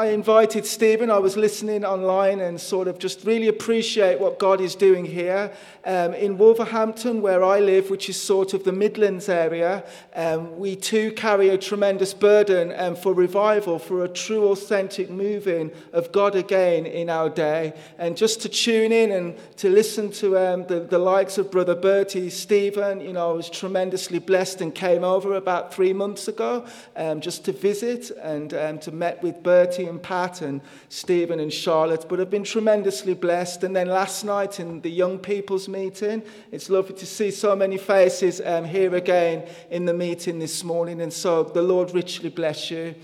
I invited Stephen. I was listening online and sort of just really appreciate what God is doing here. Um, in Wolverhampton, where I live, which is sort of the Midlands area, um, we too carry a tremendous burden um, for revival, for a true, authentic moving of God again in our day. And just to tune in and to listen to um, the, the likes of Brother Bertie, Stephen, you know, I was tremendously blessed and came over about three months ago um, just to visit and um, to met with Bertie and Pat and Stephen and Charlotte, but I've been tremendously blessed. And then last night in the young people's meeting, it's lovely to see so many faces um, here again in the meeting this morning. And so the Lord richly bless you.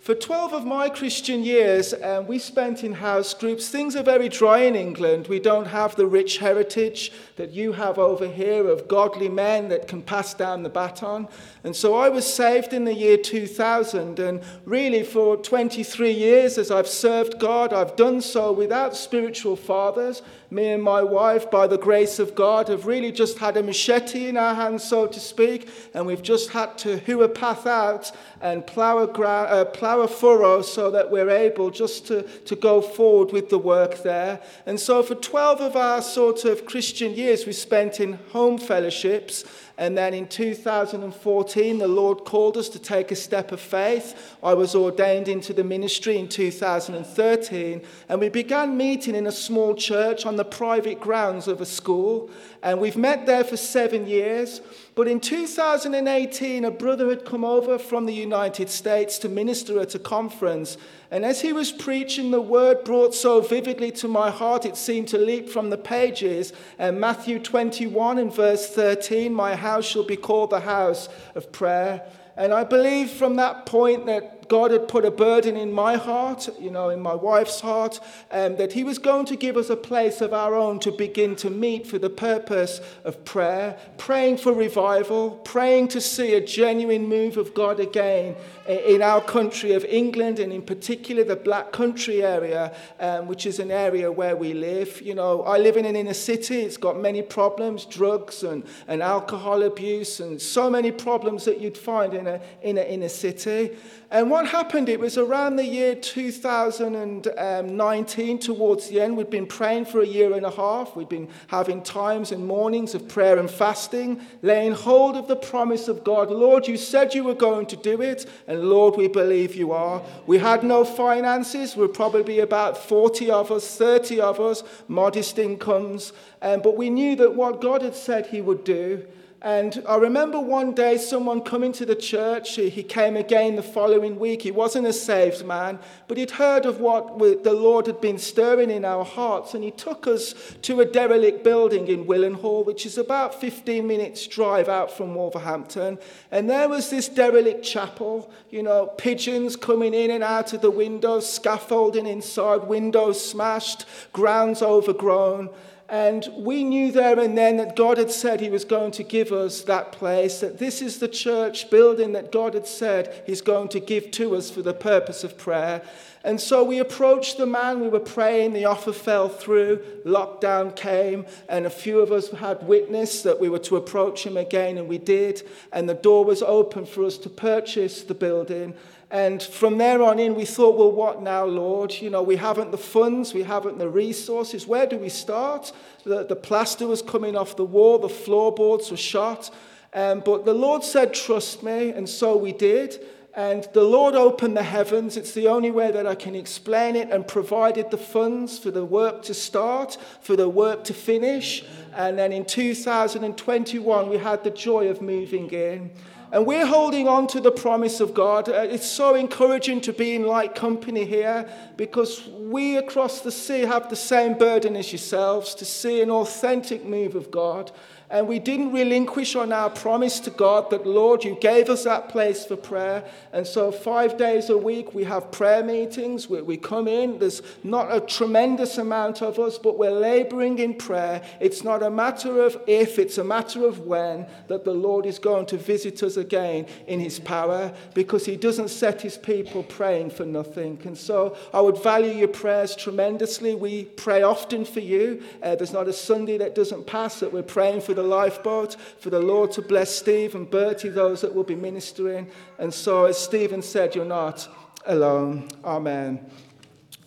For 12 of my Christian years, um, we spent in house groups. Things are very dry in England. We don't have the rich heritage that you have over here of godly men that can pass down the baton. And so I was saved in the year 2000. And really, for 23 years, as I've served God, I've done so without spiritual fathers. Me and my wife, by the grace of God, have really just had a machete in our hands, so to speak. And we've just had to hew a path out and plow a, uh, plow a furrow so that we're able just to, to go forward with the work there. And so, for 12 of our sort of Christian years, we spent in home fellowships and then in 2014, the Lord called us to take a step of faith. I was ordained into the ministry in 2013, and we began meeting in a small church on the private grounds of a school. And we've met there for seven years. But in 2018, a brother had come over from the United States to minister at a conference. And as he was preaching, the word brought so vividly to my heart, it seemed to leap from the pages. And Matthew 21 and verse 13, My house shall be called the house of prayer. And I believe from that point that God had put a burden in my heart, you know, in my wife's heart, um, that He was going to give us a place of our own to begin to meet for the purpose of prayer, praying for revival, praying to see a genuine move of God again in our country of England and in particular the black country area, um, which is an area where we live. You know, I live in an inner city, it's got many problems, drugs and, and alcohol abuse, and so many problems that you'd find in a, in a inner city. And what happened, it was around the year 2019, towards the end. We'd been praying for a year and a half. We'd been having times and mornings of prayer and fasting, laying hold of the promise of God. Lord, you said you were going to do it, and Lord, we believe you are. We had no finances. We're probably about 40 of us, 30 of us, modest incomes. Um, but we knew that what God had said he would do, and I remember one day someone coming to the church. He came again the following week. He wasn't a saved man, but he'd heard of what the Lord had been stirring in our hearts. And he took us to a derelict building in Willenhall, which is about 15 minutes' drive out from Wolverhampton. And there was this derelict chapel, you know, pigeons coming in and out of the windows, scaffolding inside, windows smashed, grounds overgrown. And we knew there and then that God had said He was going to give us that place, that this is the church building that God had said He's going to give to us for the purpose of prayer. And so we approached the man, we were praying, the offer fell through, lockdown came, and a few of us had witness that we were to approach him again, and we did. And the door was open for us to purchase the building. And from there on in, we thought, well, what now, Lord? You know, we haven't the funds, we haven't the resources. Where do we start? The, the plaster was coming off the wall, the floorboards were shot. Um, but the Lord said, trust me, and so we did. And the Lord opened the heavens. It's the only way that I can explain it, and provided the funds for the work to start, for the work to finish. And then in 2021, we had the joy of moving in. And we're holding on to the promise of God. Uh, it's so encouraging to be in like company here because we across the sea have the same burden as yourselves to see an authentic move of God. And we didn't relinquish on our promise to God that, Lord, you gave us that place for prayer. And so, five days a week, we have prayer meetings where we come in. There's not a tremendous amount of us, but we're laboring in prayer. It's not a matter of if, it's a matter of when that the Lord is going to visit us again in his power because he doesn't set his people praying for nothing. And so, I would value your prayers tremendously. We pray often for you. Uh, there's not a Sunday that doesn't pass that we're praying for the lifeboat, for the Lord to bless Steve and Bertie, those that will be ministering. And so, as Stephen said, you're not alone. Amen.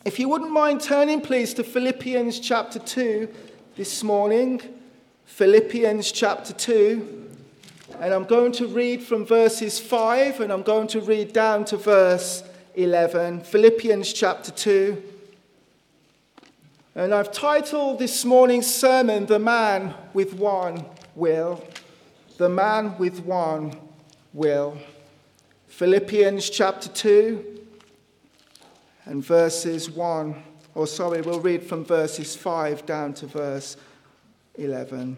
If you wouldn't mind turning, please, to Philippians chapter 2 this morning. Philippians chapter 2. And I'm going to read from verses 5 and I'm going to read down to verse 11. Philippians chapter 2. And I've titled this morning's sermon, The Man with One Will. The Man with One Will. Philippians chapter 2 and verses 1, or sorry, we'll read from verses 5 down to verse 11.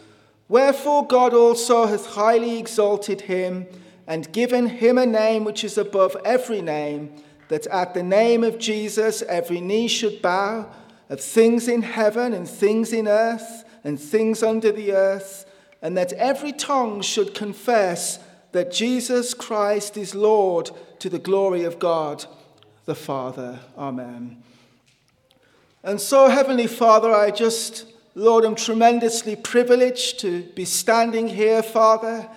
Wherefore God also hath highly exalted him, and given him a name which is above every name, that at the name of Jesus every knee should bow of things in heaven and things in earth and things under the earth, and that every tongue should confess that Jesus Christ is Lord to the glory of God the Father. Amen. And so, Heavenly Father, I just, Lord, I'm tremendously privileged to be standing here, Father,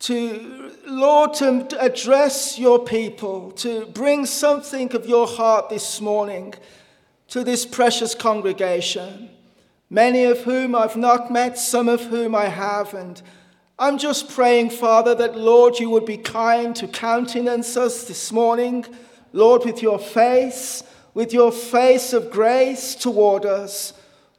to, Lord, to address your people, to bring something of your heart this morning to this precious congregation, many of whom I've not met, some of whom I have. And I'm just praying, Father, that, Lord, you would be kind to countenance us this morning, Lord, with your face, with your face of grace toward us.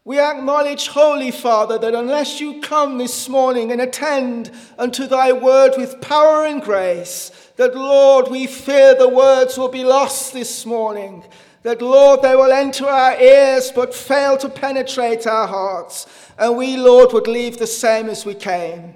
We acknowledge, Holy Father, that unless you come this morning and attend unto thy word with power and grace, that, Lord, we fear the words will be lost this morning that, Lord, they will enter our ears but fail to penetrate our hearts. And we, Lord, would leave the same as we came.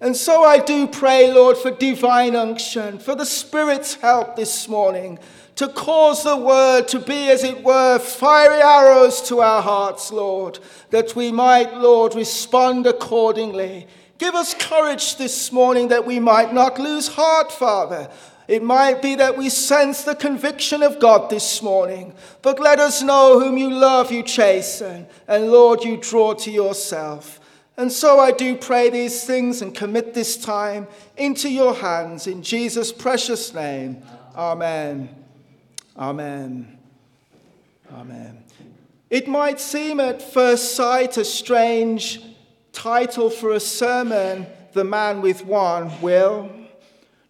And so I do pray, Lord, for divine unction, for the Spirit's help this morning to cause the word to be, as it were, fiery arrows to our hearts, Lord, that we might, Lord, respond accordingly. Give us courage this morning that we might not lose heart, Father, it might be that we sense the conviction of God this morning, but let us know whom you love, you chasten, and Lord, you draw to yourself. And so I do pray these things and commit this time into your hands in Jesus' precious name. Amen. Amen. Amen. It might seem at first sight a strange title for a sermon, The Man with One Will.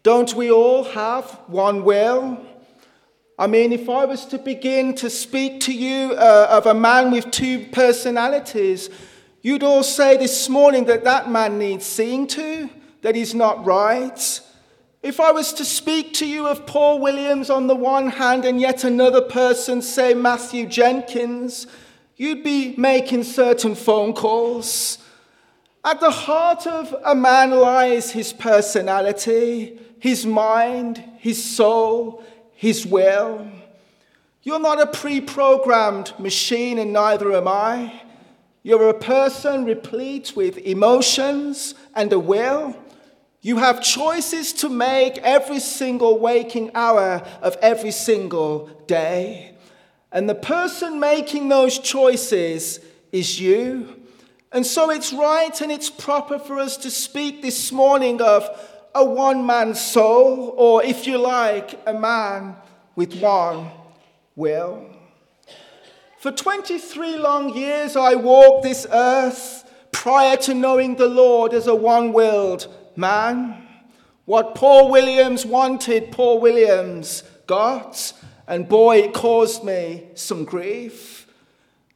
Don't we all have one will? I mean, if I was to begin to speak to you uh, of a man with two personalities, you'd all say this morning that that man needs seeing to, that he's not right. If I was to speak to you of Paul Williams on the one hand and yet another person, say Matthew Jenkins, you'd be making certain phone calls. At the heart of a man lies his personality his mind, his soul, his will. You're not a pre programmed machine, and neither am I. You're a person replete with emotions and a will. You have choices to make every single waking hour of every single day. And the person making those choices is you. And so it's right and it's proper for us to speak this morning of a one man soul, or if you like, a man with one will. For 23 long years, I walked this earth prior to knowing the Lord as a one willed man. What Paul Williams wanted, Paul Williams got, and boy, it caused me some grief.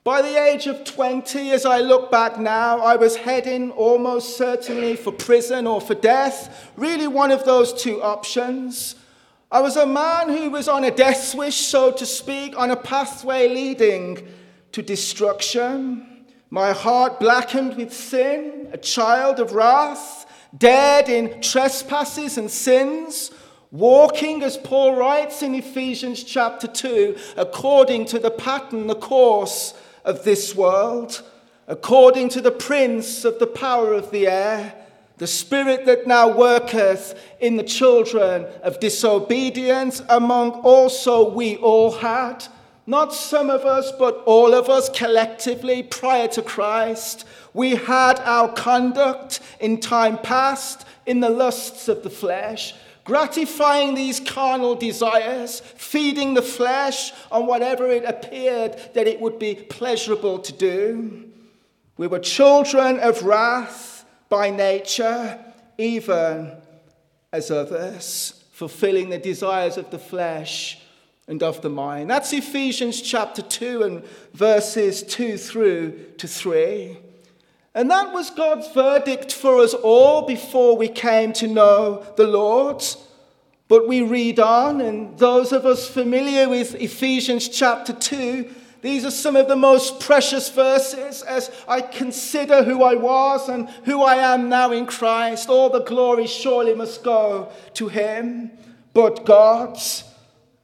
By the age of 20, as I look back now, I was heading almost certainly for prison or for death, really one of those two options. I was a man who was on a death wish, so to speak, on a pathway leading to destruction. my heart blackened with sin, a child of wrath, dead in trespasses and sins, walking, as Paul writes in Ephesians chapter 2, according to the pattern, the course of this world, according to the prince of the power of the air, the spirit that now worketh in the children of disobedience, among also we all had. Not some of us, but all of us collectively prior to Christ, we had our conduct in time past in the lusts of the flesh, gratifying these carnal desires, feeding the flesh on whatever it appeared that it would be pleasurable to do. We were children of wrath by nature, even as others, fulfilling the desires of the flesh and of the mind. That's Ephesians chapter 2 and verses 2 through to 3. And that was God's verdict for us all before we came to know the Lord. But we read on, and those of us familiar with Ephesians chapter 2, these are some of the most precious verses as I consider who I was and who I am now in Christ. All the glory surely must go to Him, but God's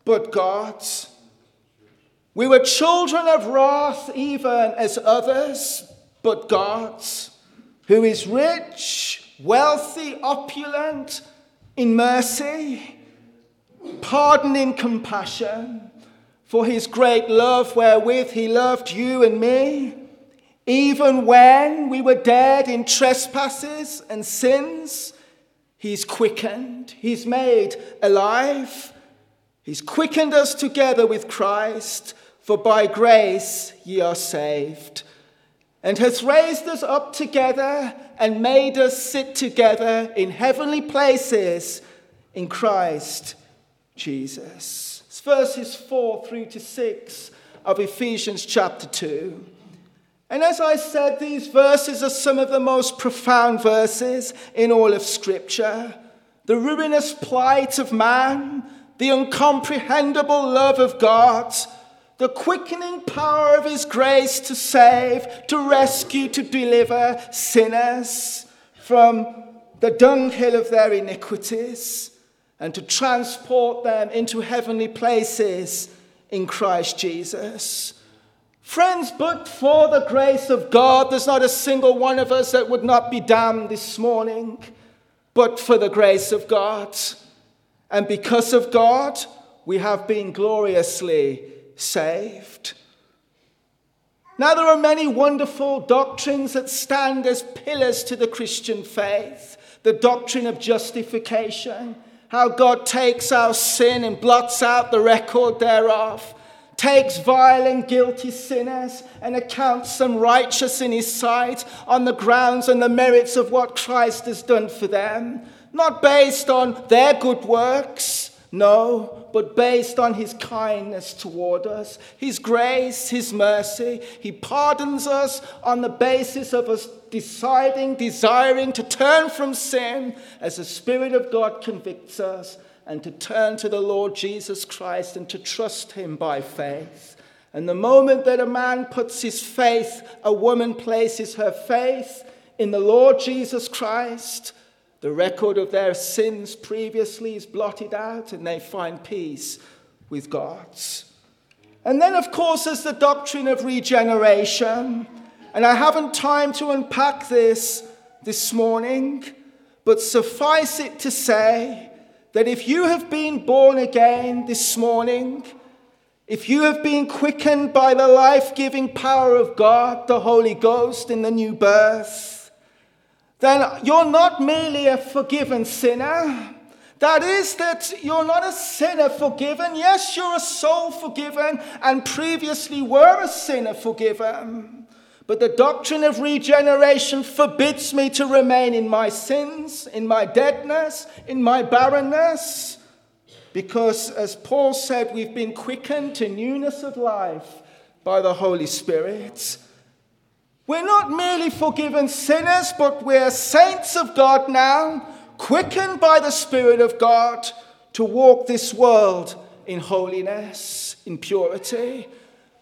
but God's. We were children of wrath, even as others, but God's, who is rich, wealthy, opulent in mercy, pardoning compassion, for his great love wherewith he loved you and me, even when we were dead in trespasses and sins. He's quickened, he's made alive He's quickened us together with Christ, for by grace ye are saved, and has raised us up together and made us sit together in heavenly places in Christ Jesus. It's verses 4 through to 6 of Ephesians chapter 2. And as I said, these verses are some of the most profound verses in all of Scripture. The ruinous plight of man the incomprehensible love of God, the quickening power of His grace to save, to rescue, to deliver sinners from the dunghill of their iniquities, and to transport them into heavenly places in Christ Jesus. Friends, but for the grace of God, there's not a single one of us that would not be damned this morning, but for the grace of God. And because of God, we have been gloriously saved. Now, there are many wonderful doctrines that stand as pillars to the Christian faith. The doctrine of justification, how God takes our sin and blots out the record thereof, takes vile and guilty sinners and accounts them righteous in his sight on the grounds and the merits of what Christ has done for them not based on their good works, no, but based on his kindness toward us, his grace, his mercy. He pardons us on the basis of us deciding, desiring to turn from sin as the Spirit of God convicts us and to turn to the Lord Jesus Christ and to trust him by faith. And the moment that a man puts his faith, a woman places her faith in the Lord Jesus Christ, the record of their sins previously is blotted out and they find peace with God. And then, of course, there's the doctrine of regeneration. And I haven't time to unpack this this morning, but suffice it to say that if you have been born again this morning, if you have been quickened by the life giving power of God, the Holy Ghost, in the new birth, then you're not merely a forgiven sinner. That is, that you're not a sinner forgiven. Yes, you're a soul forgiven, and previously were a sinner forgiven. But the doctrine of regeneration forbids me to remain in my sins, in my deadness, in my barrenness. Because, as Paul said, we've been quickened to newness of life by the Holy Spirit. We're not merely forgiven sinners, but we're saints of God now, quickened by the Spirit of God to walk this world in holiness, in purity.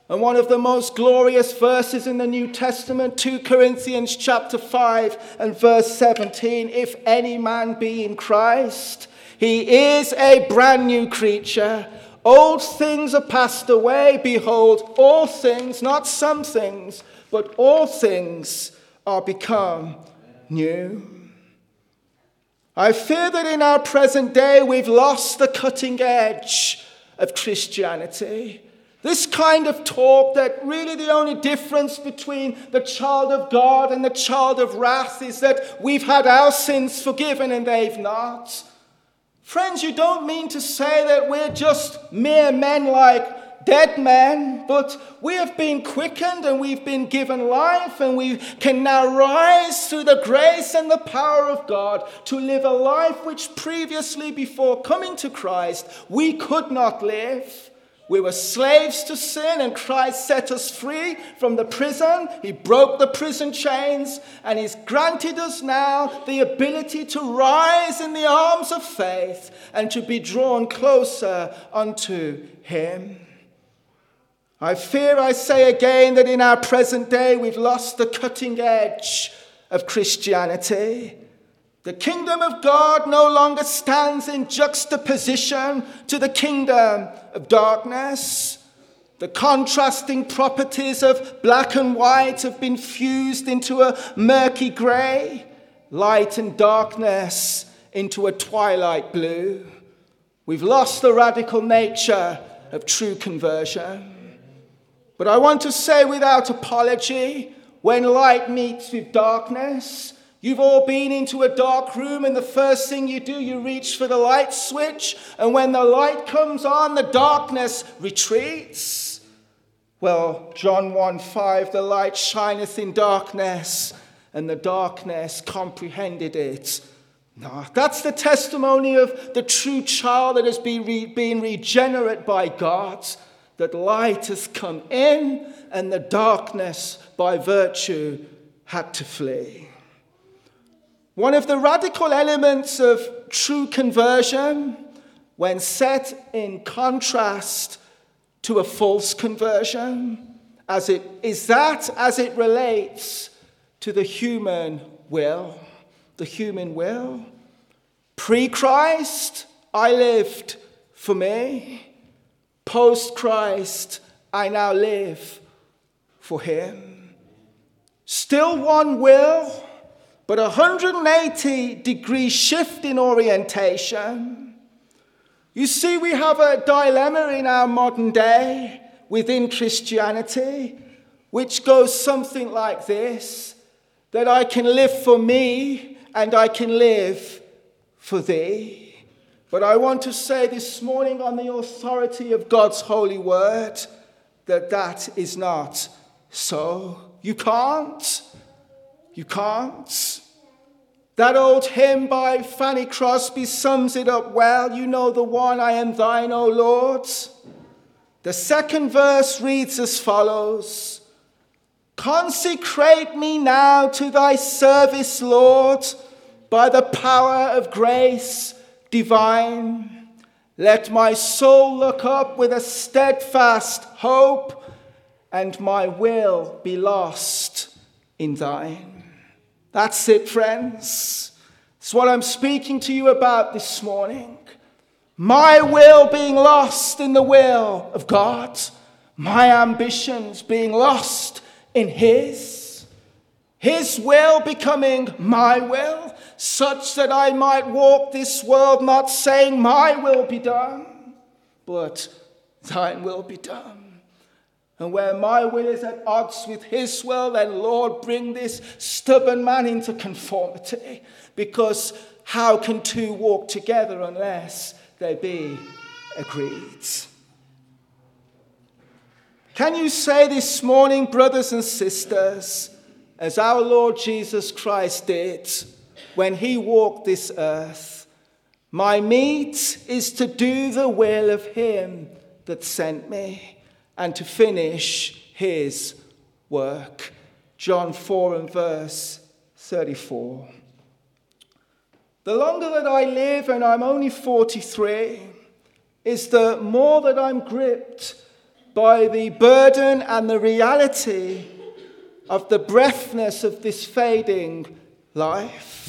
And one of the most glorious verses in the New Testament, 2 Corinthians chapter 5 and verse 17, if any man be in Christ, he is a brand new creature. Old things are passed away. Behold, all things, not some things, but all things are become new. I fear that in our present day we've lost the cutting edge of Christianity. This kind of talk that really the only difference between the child of God and the child of wrath is that we've had our sins forgiven and they've not. Friends, you don't mean to say that we're just mere men like dead men, but we have been quickened and we've been given life and we can now rise through the grace and the power of God to live a life which previously, before coming to Christ, we could not live. We were slaves to sin, and Christ set us free from the prison. He broke the prison chains, and He's granted us now the ability to rise in the arms of faith and to be drawn closer unto Him. I fear I say again that in our present day we've lost the cutting edge of Christianity. The kingdom of God no longer stands in juxtaposition to the kingdom of darkness. The contrasting properties of black and white have been fused into a murky grey, light and darkness into a twilight blue. We've lost the radical nature of true conversion. But I want to say without apology when light meets with darkness, You've all been into a dark room, and the first thing you do, you reach for the light switch, and when the light comes on, the darkness retreats. Well, John 1 5, the light shineth in darkness, and the darkness comprehended it. No, that's the testimony of the true child that has been, re- been regenerate by God, that light has come in, and the darkness by virtue had to flee. One of the radical elements of true conversion, when set in contrast to a false conversion, as it, is that as it relates to the human will. The human will. Pre Christ, I lived for me. Post Christ, I now live for Him. Still one will but a 180 degree shift in orientation. You see, we have a dilemma in our modern day within Christianity, which goes something like this that I can live for me and I can live for thee. But I want to say this morning, on the authority of God's holy word, that that is not so. You can't. You can't. That old hymn by Fanny Crosby sums it up well. You know the one, I am thine, O Lord. The second verse reads as follows Consecrate me now to thy service, Lord, by the power of grace divine. Let my soul look up with a steadfast hope, and my will be lost in thine. That's it, friends. It's what I'm speaking to you about this morning. My will being lost in the will of God, my ambitions being lost in His, His will becoming my will, such that I might walk this world not saying, My will be done, but Thine will be done. And where my will is at odds with his will, then Lord, bring this stubborn man into conformity. Because how can two walk together unless they be agreed? Can you say this morning, brothers and sisters, as our Lord Jesus Christ did when he walked this earth, my meat is to do the will of him that sent me and to finish his work. John 4 and verse 34. The longer that I live, and I'm only 43, is the more that I'm gripped by the burden and the reality of the breathness of this fading life.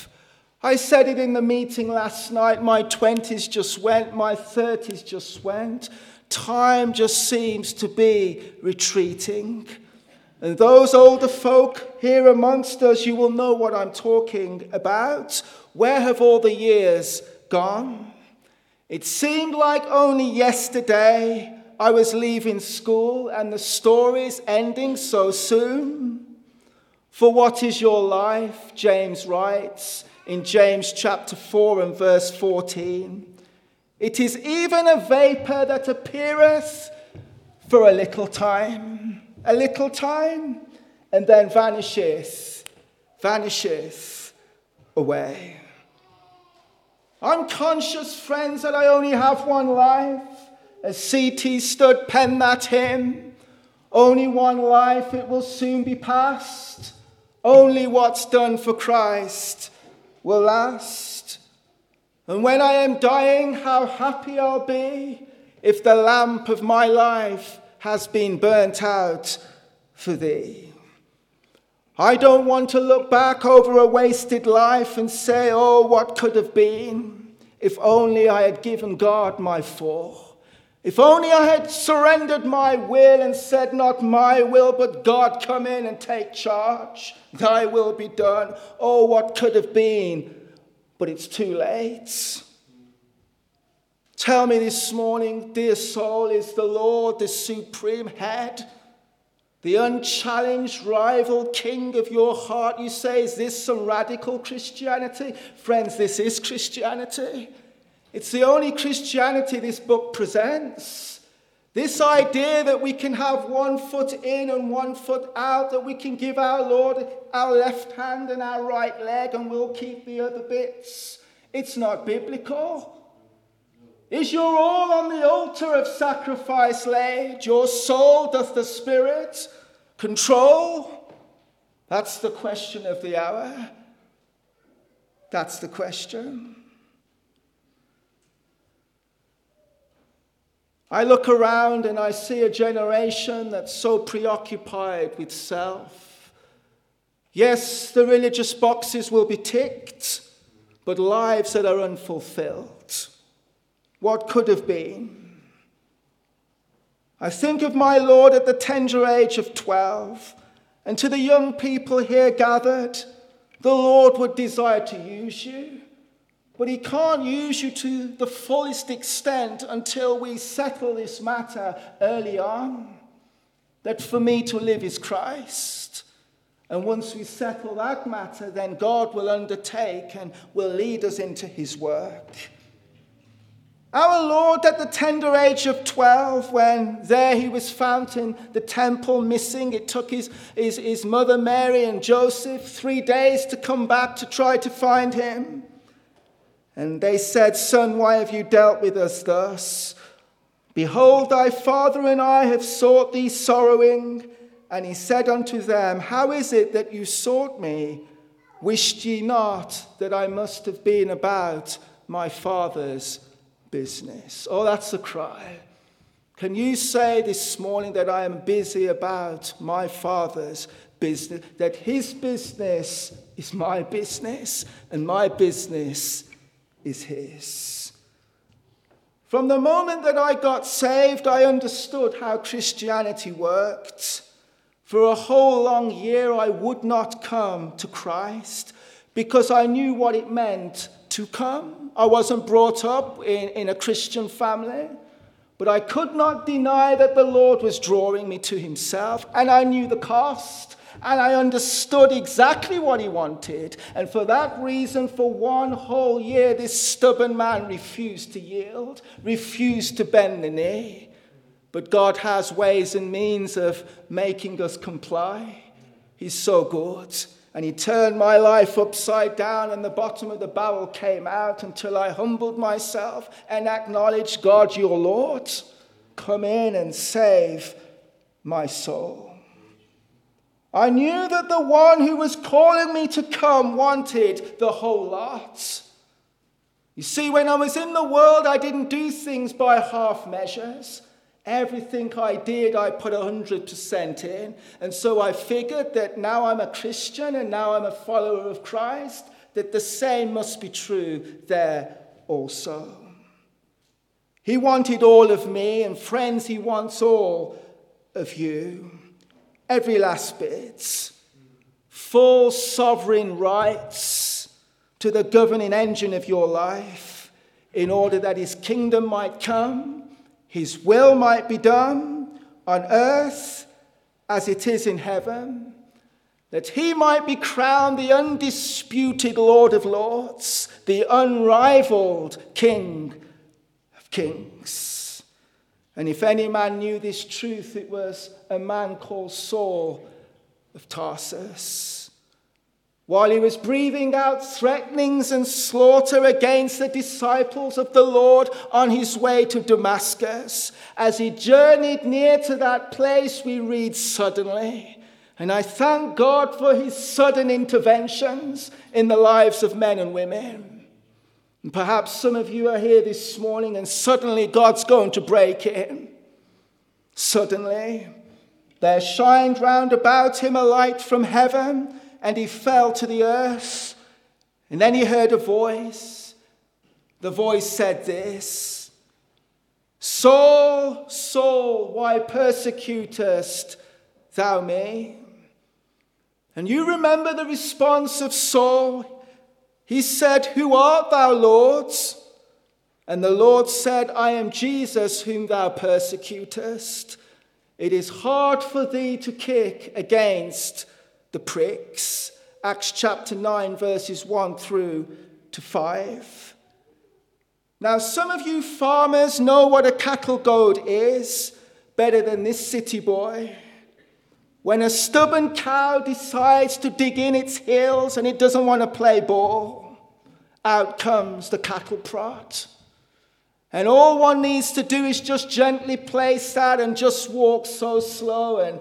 I said it in the meeting last night. My 20s just went, my 30s just went. Time just seems to be retreating. And those older folk here amongst us, you will know what I'm talking about. Where have all the years gone? It seemed like only yesterday I was leaving school and the story's ending so soon. For what is your life? James writes in James chapter 4 and verse 14. It is even a vapor that appeareth for a little time a little time, and then vanishes, vanishes away. I'm conscious, friends, that I only have one life. As C.T. Studd penned that hymn, only one life, it will soon be past. Only what's done for Christ will last. And when I am dying, how happy I'll be if the lamp of my life has been burnt out for thee. I don't want to look back over a wasted life and say, oh, what could have been if only I had given God my full. If only I had surrendered my will and said, Not my will, but God, come in and take charge. Thy will be done. Oh, what could have been, but it's too late. Tell me this morning, dear soul, is the Lord the supreme head, the unchallenged rival king of your heart? You say, is this some radical Christianity? Friends, this is Christianity. It's the only Christianity this book presents. This idea that we can have one foot in and one foot out, that we can give our Lord our left hand and our right leg and we'll keep the other bits. It's not biblical. Is your all on the altar of sacrifice laid? Your soul doth the Spirit control? That's the question of the hour. That's the question. I look around and I see a generation that's so preoccupied with self. Yes, the religious boxes will be ticked, but lives that are unfulfilled what could have been. I think of my Lord at the tender age of 12, and to the young people here gathered, the Lord would desire to use you, but He can't use you to the fullest extent until we settle this matter early on. That for me to live is Christ. And once we settle that matter, then God will undertake and will lead us into His work. Our Lord, at the tender age of 12, when there he was found in the temple missing, it took his, his, his mother Mary and Joseph three days to come back to try to find him. And they said, Son, why have you dealt with us thus? Behold, thy father and I have sought thee sorrowing. And he said unto them, How is it that you sought me? Wished ye not that I must have been about my father's business. Oh, that's a cry. Can you say this morning that I am busy about my Father's business, that His business is my business and my business is His? From the moment that I got saved, I understood how Christianity worked. For a whole long year, I would not come to Christ because I knew what it meant to come. I wasn't brought up in, in a Christian family, but I could not deny that the Lord was drawing me to Himself, and I knew the cost. And I understood exactly what he wanted. And for that reason, for one whole year, this stubborn man refused to yield, refused to bend the knee. But God has ways and means of making us comply. He's so good. And he turned my life upside down, and the bottom of the barrel came out until I humbled myself and acknowledged God, your Lord. Come in and save my soul. I knew that the one who was calling me to come wanted the whole lot. You see, when I was in the world, I didn't do things by half measures. Everything I did, I put 100% in. And so I figured that now I'm a Christian and now I'm a follower of Christ, that the same must be true there also. He wanted all of me, and friends, He wants all of you. Every last bit. Full sovereign rights to the governing engine of your life in order that His kingdom might come his will might be done on earth as it is in heaven, that he might be crowned the undisputed Lord of Lords, the unrivaled King of Kings. And if any man knew this truth, it was a man called Saul of Tarsus while he was breathing out threatenings and slaughter against the disciples of the Lord on his way to Damascus. As he journeyed near to that place, we read suddenly. And I thank God for his sudden interventions in the lives of men and women. And perhaps some of you are here this morning and suddenly God's going to break in. Suddenly, there shined round about him a light from heaven and he fell to the earth. And then he heard a voice. The voice said this Saul, Saul, why persecutest thou me? And you remember the response of Saul. He said, Who art thou, Lord? And the Lord said, I am Jesus whom thou persecutest. It is hard for thee to kick against the pricks. Acts chapter 9, verses 1 through to 5. Now, some of you farmers know what a cattle goad is better than this city boy. When a stubborn cow decides to dig in its heels and it doesn't want to play ball, out comes the cattle prod. And all one needs to do is just gently place that and just walk so slow and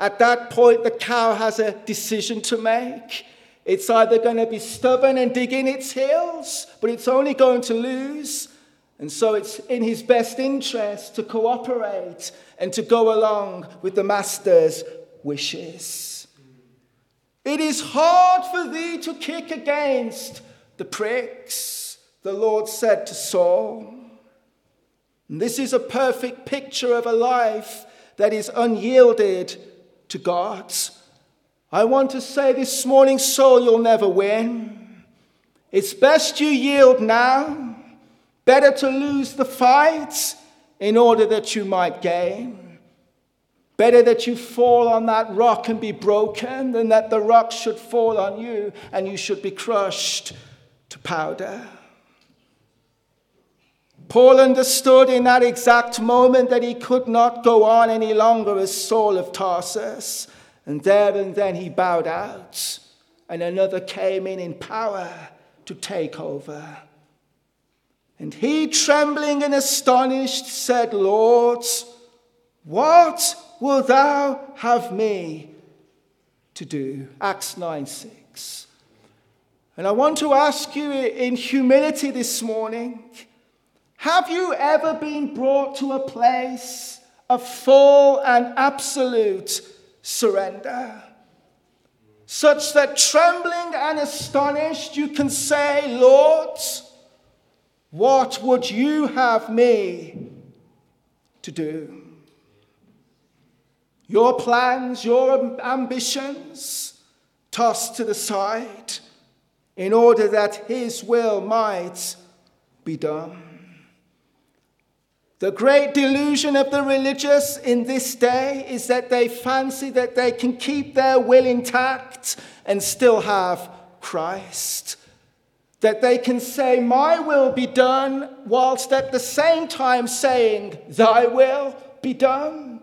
at that point, the cow has a decision to make. It's either going to be stubborn and dig in its heels, but it's only going to lose. And so it's in his best interest to cooperate and to go along with the master's wishes. It is hard for thee to kick against the pricks, the Lord said to Saul. This is a perfect picture of a life that is unyielded to God. I want to say this morning, Saul, you'll never win. It's best you yield now. Better to lose the fight in order that you might gain. Better that you fall on that rock and be broken than that the rock should fall on you and you should be crushed to powder. Paul understood in that exact moment that he could not go on any longer as Saul of Tarsus. And there and then he bowed out, and another came in in power to take over. And he, trembling and astonished, said, Lord, what wilt thou have me to do? Acts 9 6. And I want to ask you in humility this morning have you ever been brought to a place of full and absolute surrender? Such that trembling and astonished, you can say, Lord, what would you have me to do? Your plans, your ambitions, tossed to the side in order that His will might be done. The great delusion of the religious in this day is that they fancy that they can keep their will intact and still have Christ. That they can say, My will be done, whilst at the same time saying, Thy will be done.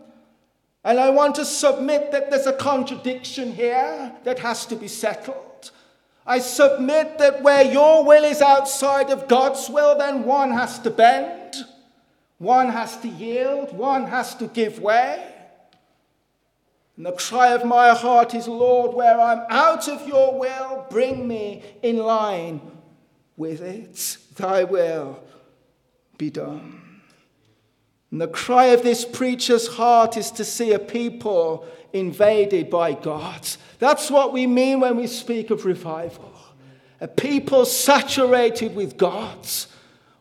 And I want to submit that there's a contradiction here that has to be settled. I submit that where your will is outside of God's will, then one has to bend. One has to yield, one has to give way. And the cry of my heart is, Lord, where I'm out of your will, bring me in line with it. Thy will be done. And the cry of this preacher's heart is to see a people invaded by God. That's what we mean when we speak of revival. A people saturated with God,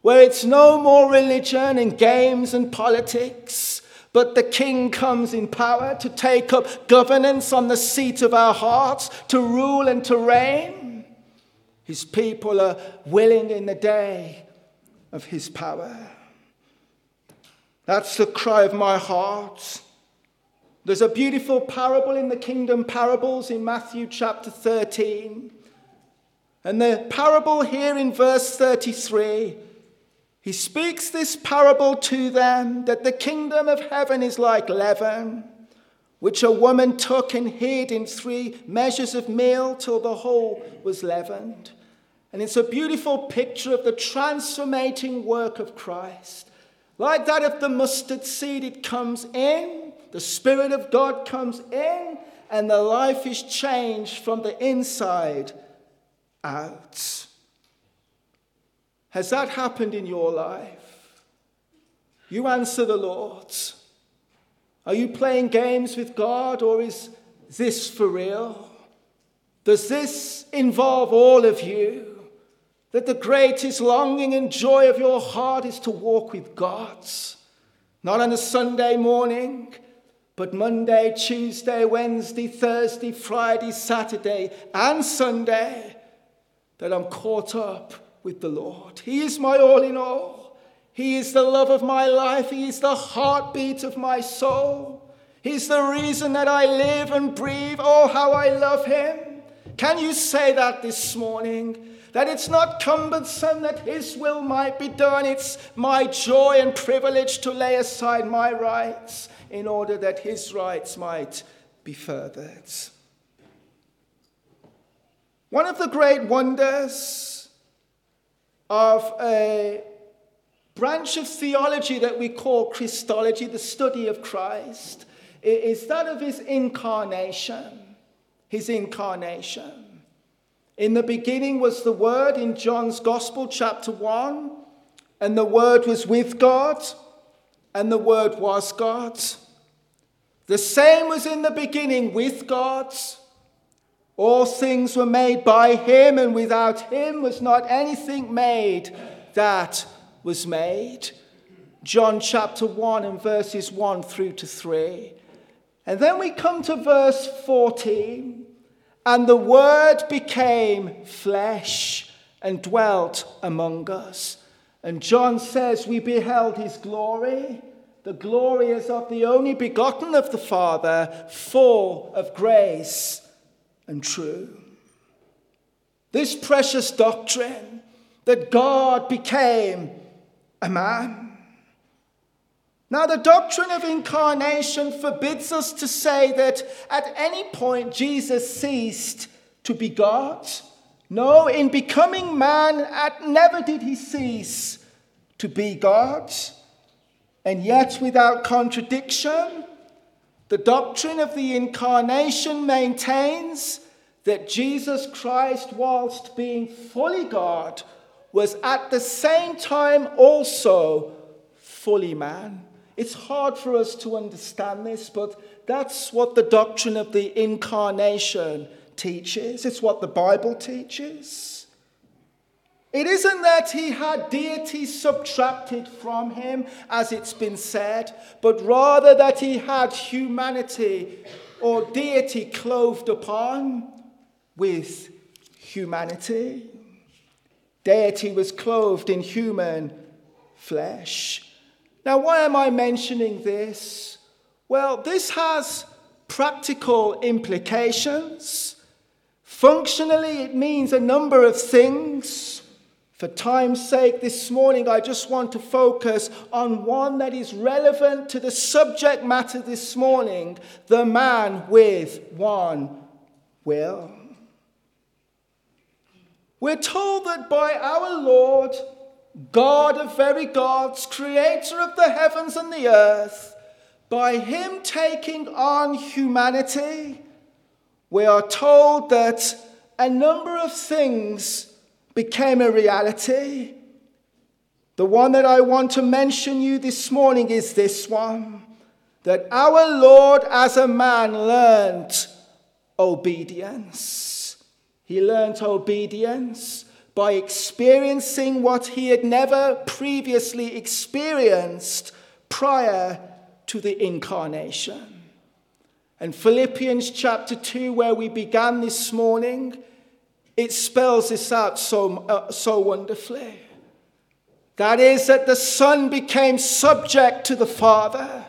where it's no more religion and games and politics, but the king comes in power to take up governance on the seat of our hearts, to rule and to reign. His people are willing in the day of his power. That's the cry of my heart. There's a beautiful parable in the kingdom parables in Matthew chapter 13. And the parable here in verse 33, he speaks this parable to them that the kingdom of heaven is like leaven, which a woman took and hid in three measures of meal till the whole was leavened. And it's a beautiful picture of the transformating work of Christ. Like that of the mustard seed, it comes in, the Spirit of God comes in, and the life is changed from the inside out. Has that happened in your life? You answer the Lord. Are you playing games with God or is this for real? Does this involve all of you? that the greatest longing and joy of your heart is to walk with God. Not on a Sunday morning, but Monday, Tuesday, Wednesday, Thursday, Friday, Saturday, and Sunday, that I'm caught up with the Lord. He is my all in all. He is the love of my life. He is the heartbeat of my soul. He's the reason that I live and breathe. Oh, how I love Him. Can you say that this morning? that it's not cumbersome that His will might be done. It's my joy and privilege to lay aside my rights in order that His rights might be furthered. One of the great wonders of a branch of theology that we call Christology, the study of Christ, is that of his incarnation. His incarnation. In the beginning was the Word in John's Gospel, chapter 1, and the Word was with God, and the Word was God. The same was in the beginning with God. All things were made by Him, and without Him was not anything made that was made. John chapter 1 and verses 1 through to 3. And then we come to verse 14. And the Word became flesh and dwelt among us. And John says, We beheld his glory. The glory is of the only begotten of the Father, full of grace and true. This precious doctrine that God became a man now, the doctrine of incarnation forbids us to say that at any point Jesus ceased to be God. No, in becoming man, at never did he cease to be God. And yet, without contradiction, the doctrine of the incarnation maintains that Jesus Christ, whilst being fully God, was at the same time also fully man. It's hard for us to understand this, but that's what the doctrine of the incarnation teaches. It's what the Bible teaches. It isn't that he had deity subtracted from him, as it's been said, but rather that he had humanity or deity clothed upon with humanity. Deity was clothed in human flesh. Now, why am I mentioning this? Well, this has practical implications. Functionally, it means a number of things. For time's sake, this morning, I just want to focus on one that is relevant to the subject matter this morning the man with one will. We're told that by our Lord, God of very gods, creator of the heavens and the earth, by him taking on humanity, we are told that a number of things became a reality. The one that I want to mention you this morning is this one that our Lord as a man learned obedience. He learned obedience by experiencing what he had never previously experienced prior to the incarnation. And Philippians chapter 2, where we began this morning, it spells this out so, uh, so wonderfully. That is, that the Son became subject to the Father.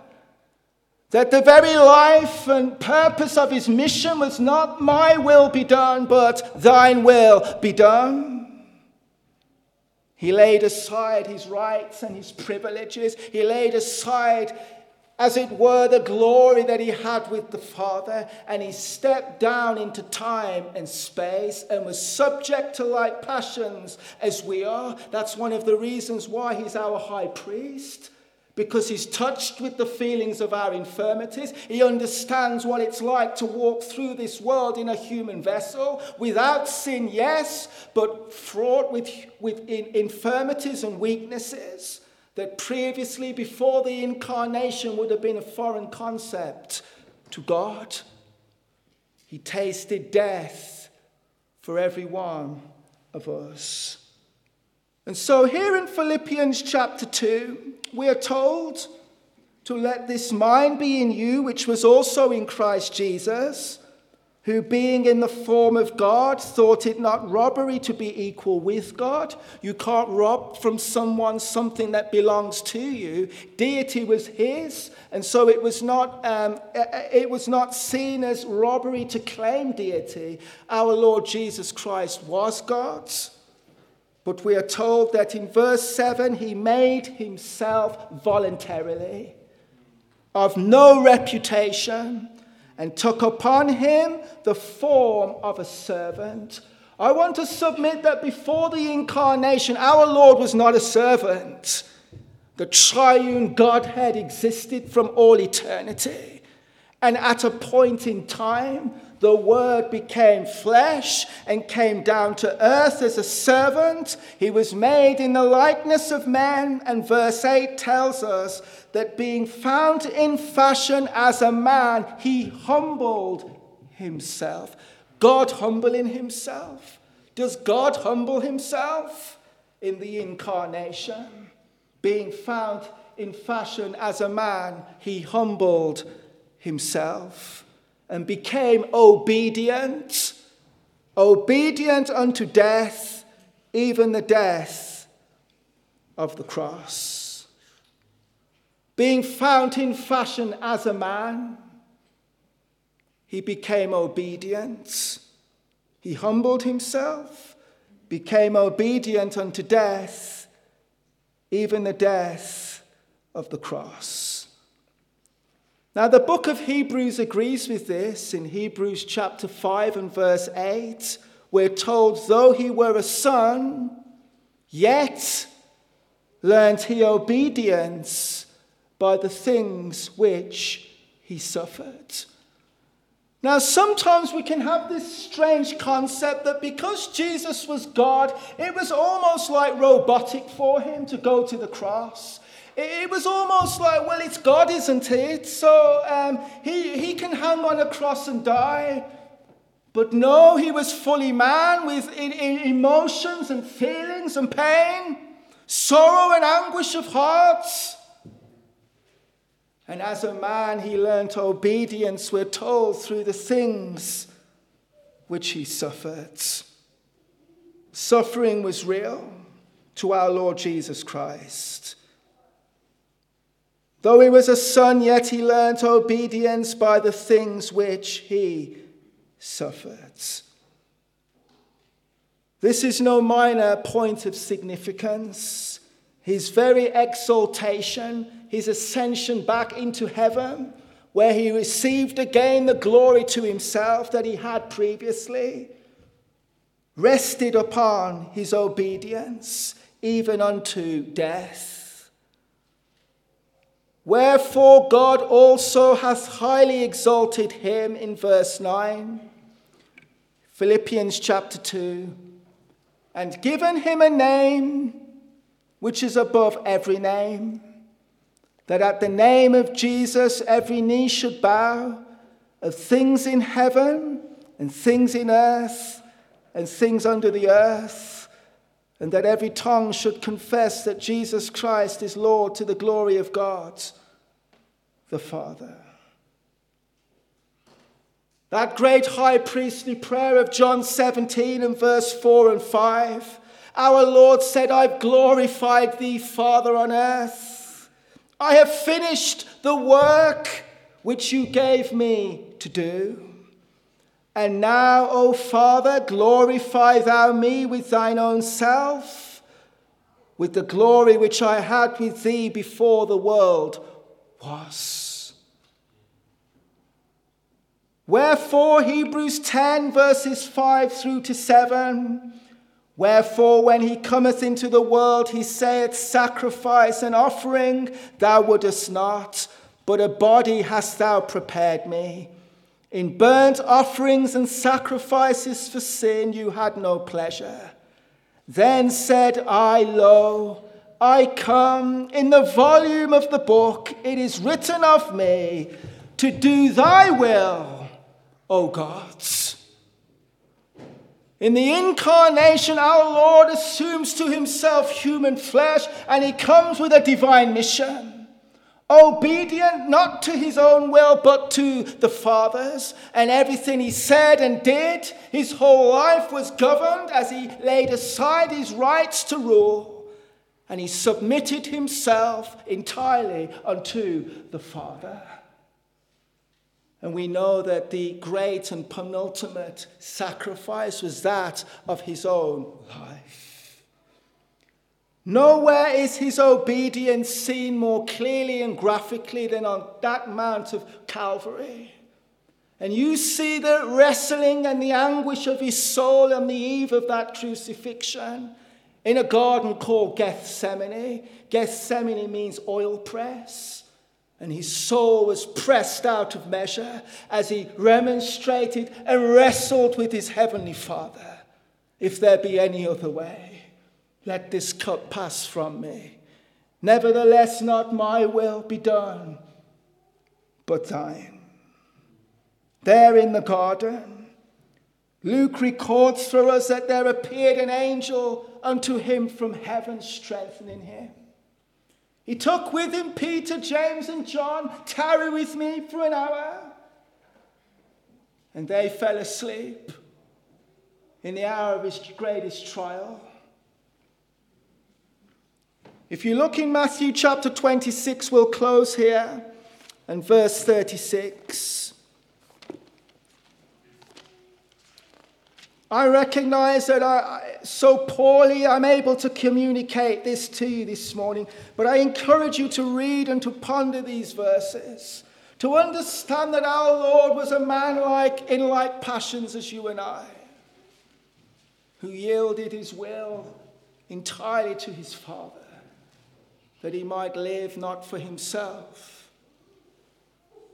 That the very life and purpose of his mission was not my will be done, but thine will be done. He laid aside his rights and his privileges. He laid aside, as it were, the glory that he had with the Father, and he stepped down into time and space and was subject to like passions as we are. That's one of the reasons why he's our high priest because he's touched with the feelings of our infirmities. He understands what it's like to walk through this world in a human vessel without sin, yes, but fraught with, with infirmities and weaknesses that previously, before the incarnation, would have been a foreign concept to God. He tasted death for every one of us. And so, here in Philippians chapter 2, we are told to let this mind be in you, which was also in Christ Jesus, who, being in the form of God, thought it not robbery to be equal with God. You can't rob from someone something that belongs to you. Deity was his, and so it was not, um, it was not seen as robbery to claim deity. Our Lord Jesus Christ was God's. But we are told that in verse 7 he made himself voluntarily of no reputation and took upon him the form of a servant. I want to submit that before the incarnation, our Lord was not a servant. The triune Godhead existed from all eternity. And at a point in time, the Word became flesh and came down to earth as a servant. He was made in the likeness of man. And verse 8 tells us that being found in fashion as a man, he humbled himself. God humbling himself. Does God humble himself in the incarnation? Being found in fashion as a man, he humbled himself and became obedient, obedient unto death, even the death of the cross. Being found in fashion as a man, he became obedient. He humbled himself, became obedient unto death, even the death of the cross. Now, the book of Hebrews agrees with this. In Hebrews chapter 5 and verse 8, we're told, though he were a son, yet learned he obedience by the things which he suffered. Now, sometimes we can have this strange concept that because Jesus was God, it was almost like robotic for him to go to the cross. It was almost like, well, it's God, isn't it? So um, he, he can hang on a cross and die. But no, he was fully man with in, in emotions and feelings and pain, sorrow and anguish of hearts. And as a man, he learnt obedience, we're told, through the things which he suffered. Suffering was real to our Lord Jesus Christ. Though he was a son, yet he learnt obedience by the things which he suffered. This is no minor point of significance. His very exaltation, his ascension back into heaven, where he received again the glory to himself that he had previously, rested upon his obedience, even unto death. Wherefore God also hath highly exalted him in verse 9, Philippians chapter 2, and given him a name which is above every name, that at the name of Jesus every knee should bow, of things in heaven and things in earth and things under the earth, and that every tongue should confess that Jesus Christ is Lord to the glory of God the Father. That great high priestly prayer of John 17 and verse 4 and 5. Our Lord said, I've glorified thee, Father, on earth. I have finished the work which you gave me to do. And now, O Father, glorify thou me with thine own self, with the glory which I had with thee before the world was. Wherefore, Hebrews 10, verses 5 through to 7. Wherefore, when he cometh into the world, he saith, Sacrifice and offering thou wouldest not, but a body hast thou prepared me. In burnt offerings and sacrifices for sin you had no pleasure. Then said I, Lo, I come in the volume of the book, it is written of me to do thy will, O God. In the incarnation, our Lord assumes to himself human flesh and he comes with a divine mission. Obedient not to his own will, but to the Father's. And everything he said and did, his whole life was governed as he laid aside his rights to rule and he submitted himself entirely unto the Father. And we know that the great and penultimate sacrifice was that of his own life. Nowhere is his obedience seen more clearly and graphically than on that Mount of Calvary. And you see the wrestling and the anguish of his soul on the eve of that crucifixion in a garden called Gethsemane. Gethsemane means oil press. And his soul was pressed out of measure as he remonstrated and wrestled with his heavenly Father. If there be any other way, let this cup pass from me. Nevertheless, not my will be done, but thine. There in the garden, Luke records for us that there appeared an angel unto him from heaven, strengthening him. He took with him Peter, James, and John, tarry with me for an hour. And they fell asleep in the hour of his greatest trial. If you look in Matthew chapter 26, we'll close here, and verse 36. I recognize that I, so poorly I'm able to communicate this to you this morning, but I encourage you to read and to ponder these verses, to understand that our Lord was a man like in like passions as you and I, who yielded his will entirely to his Father, that he might live not for himself,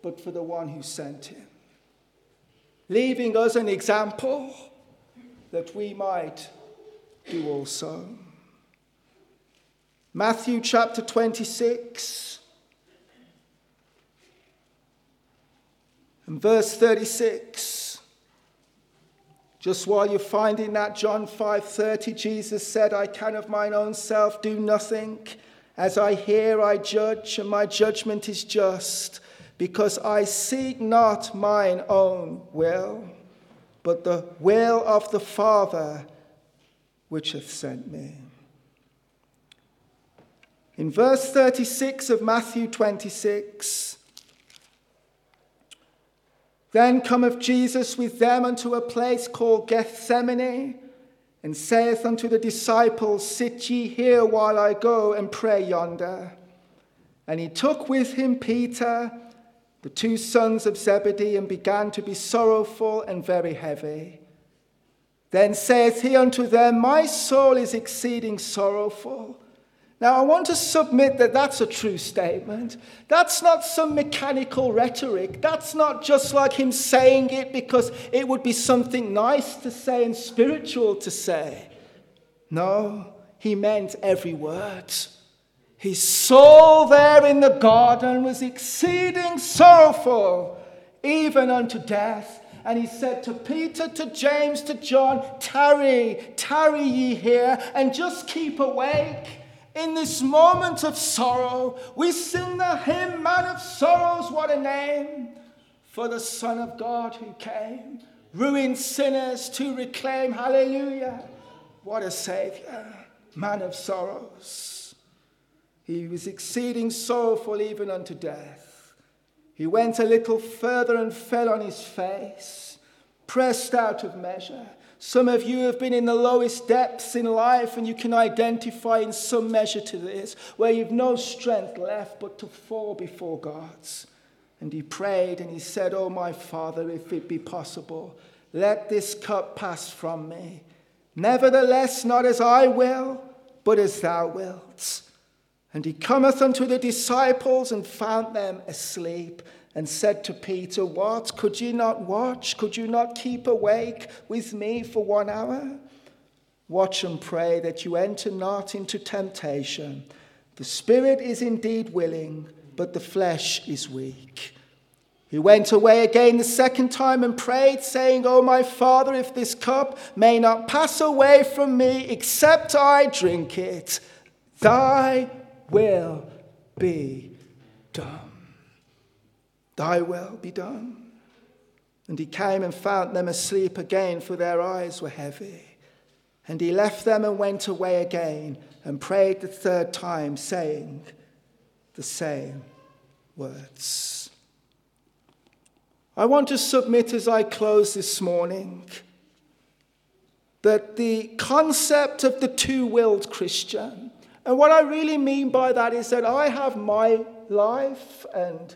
but for the one who sent him, leaving us an example that we might do also. Matthew chapter 26 and verse 36. Just while you're finding that John 5:30 Jesus said, I can of mine own self do nothing. As I hear I judge and my judgment is just because I seek not mine own will but the will of the Father which hath sent me. In verse 36 of Matthew 26, then cometh Jesus with them unto a place called Gethsemane, and saith unto the disciples, Sit ye here while I go and pray yonder. And he took with him Peter the two sons of Zebedee, and began to be sorrowful and very heavy. Then saith he unto them, My soul is exceeding sorrowful. Now, I want to submit that that's a true statement. That's not some mechanical rhetoric. That's not just like him saying it because it would be something nice to say and spiritual to say. No, he meant every word. His soul there in the garden was exceeding sorrowful, even unto death. And he said to Peter, to James, to John, Tarry, tarry ye here, and just keep awake. In this moment of sorrow, we sing the hymn, Man of Sorrows, what a name, for the Son of God who came, ruined sinners to reclaim. Hallelujah. What a Savior, Man of Sorrows. He was exceeding sorrowful even unto death. He went a little further and fell on his face, pressed out of measure. Some of you have been in the lowest depths in life, and you can identify in some measure to this, where you've no strength left but to fall before God's. And he prayed and he said, Oh, my Father, if it be possible, let this cup pass from me. Nevertheless, not as I will, but as thou wilt. And he cometh unto the disciples and found them asleep, and said to Peter, What? Could ye not watch? Could you not keep awake with me for one hour? Watch and pray that you enter not into temptation. The spirit is indeed willing, but the flesh is weak. He went away again the second time and prayed, saying, O my Father, if this cup may not pass away from me except I drink it, thy will be done. Thy will be done. And he came and found them asleep again, for their eyes were heavy. And he left them and went away again and prayed the third time, saying the same words. I want to submit as I close this morning that the concept of the two willed Christian and what I really mean by that is that I have my life, and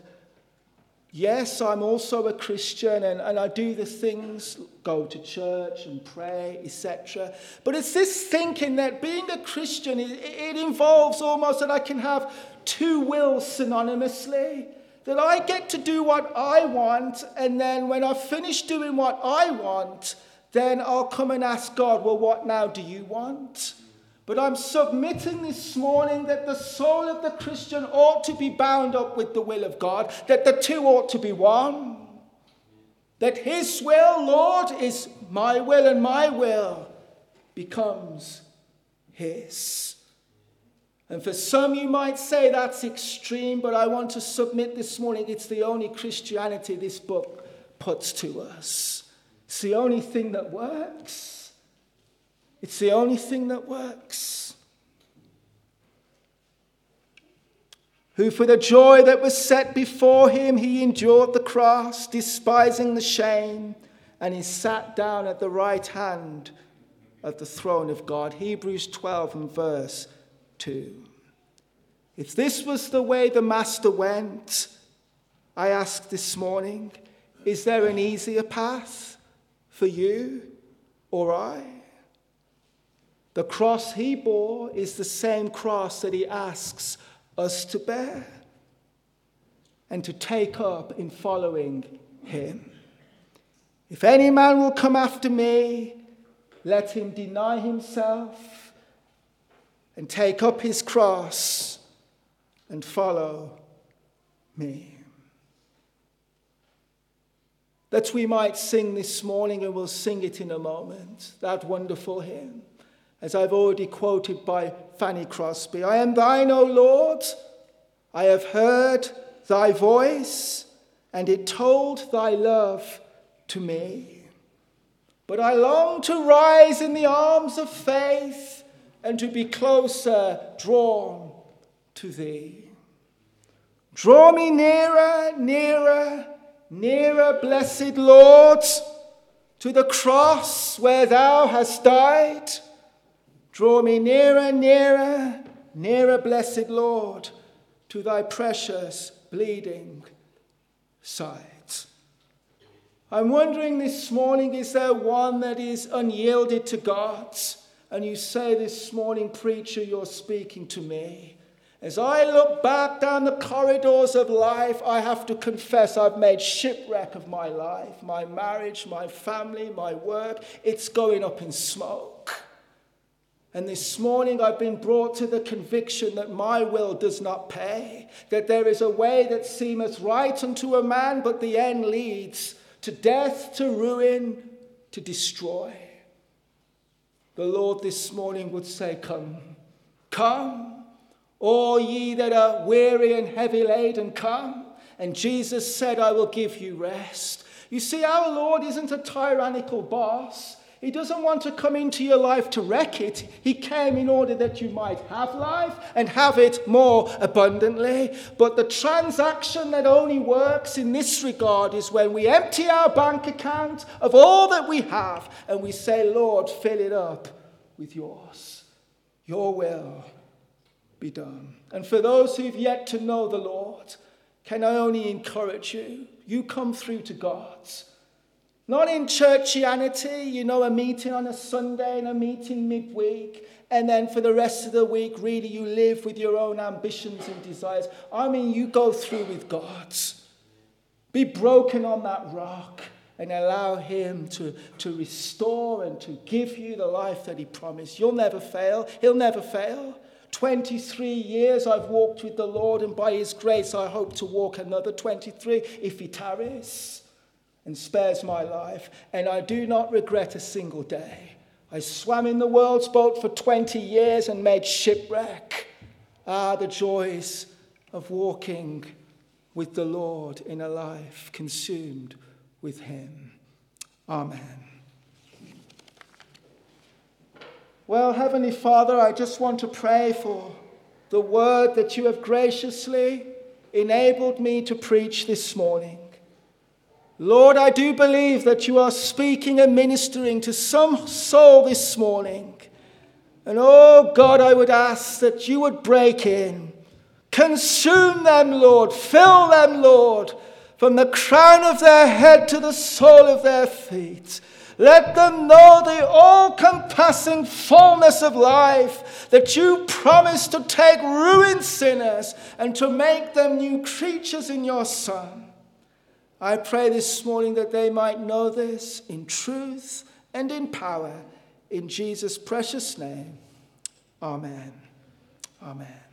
yes, I'm also a Christian, and, and I do the things, go to church and pray, etc. But it's this thinking that being a Christian, it, it involves almost that I can have two wills synonymously. That I get to do what I want, and then when I've finished doing what I want, then I'll come and ask God, well, what now do you want? But I'm submitting this morning that the soul of the Christian ought to be bound up with the will of God, that the two ought to be one. That His will, Lord, is my will, and my will becomes His. And for some, you might say that's extreme, but I want to submit this morning it's the only Christianity this book puts to us. It's the only thing that works. It's the only thing that works. Who, for the joy that was set before him, he endured the cross, despising the shame, and he sat down at the right hand of the throne of God. Hebrews 12 and verse 2. If this was the way the Master went, I ask this morning, is there an easier path for you or I? The cross he bore is the same cross that he asks us to bear and to take up in following him. If any man will come after me, let him deny himself and take up his cross and follow me. That we might sing this morning, and we'll sing it in a moment, that wonderful hymn as I've already quoted by Fanny Crosby. I am thine, O Lord. I have heard thy voice, and it told thy love to me. But I long to rise in the arms of faith and to be closer drawn to thee. Draw me nearer, nearer, nearer, blessed Lord, to the cross where thou hast died Draw me nearer, nearer, nearer, blessed Lord, to thy precious bleeding sides. I'm wondering this morning is there one that is unyielded to God? And you say this morning, preacher, you're speaking to me. As I look back down the corridors of life, I have to confess I've made shipwreck of my life, my marriage, my family, my work. It's going up in smoke. And this morning I've been brought to the conviction that my will does not pay, that there is a way that seemeth right unto a man, but the end leads to death, to ruin, to destroy. The Lord this morning would say, Come, come, all ye that are weary and heavy laden, come. And Jesus said, I will give you rest. You see, our Lord isn't a tyrannical boss. He doesn't want to come into your life to wreck it. He came in order that you might have life and have it more abundantly. But the transaction that only works in this regard is when we empty our bank account of all that we have and we say, Lord, fill it up with yours. Your will be done. And for those who've yet to know the Lord, can I only encourage you? You come through to God's. Not in churchianity, you know, a meeting on a Sunday and a meeting midweek, and then for the rest of the week, really, you live with your own ambitions and desires. I mean, you go through with God's. Be broken on that rock and allow Him to, to restore and to give you the life that He promised. You'll never fail, He'll never fail. 23 years I've walked with the Lord, and by His grace, I hope to walk another 23 if He tarries and spares my life, and I do not regret a single day. I swam in the world's boat for 20 years and made shipwreck. Ah, the joys of walking with the Lord in a life consumed with Him. Amen. Well, Heavenly Father, I just want to pray for the word that you have graciously enabled me to preach this morning. Lord, I do believe that you are speaking and ministering to some soul this morning. And oh God, I would ask that you would break in, consume them, Lord, fill them, Lord, from the crown of their head to the sole of their feet. Let them know the all compassing fullness of life that you promise to take ruined sinners and to make them new creatures in your Son. I pray this morning that they might know this in truth and in power. In Jesus' precious name. Amen. Amen.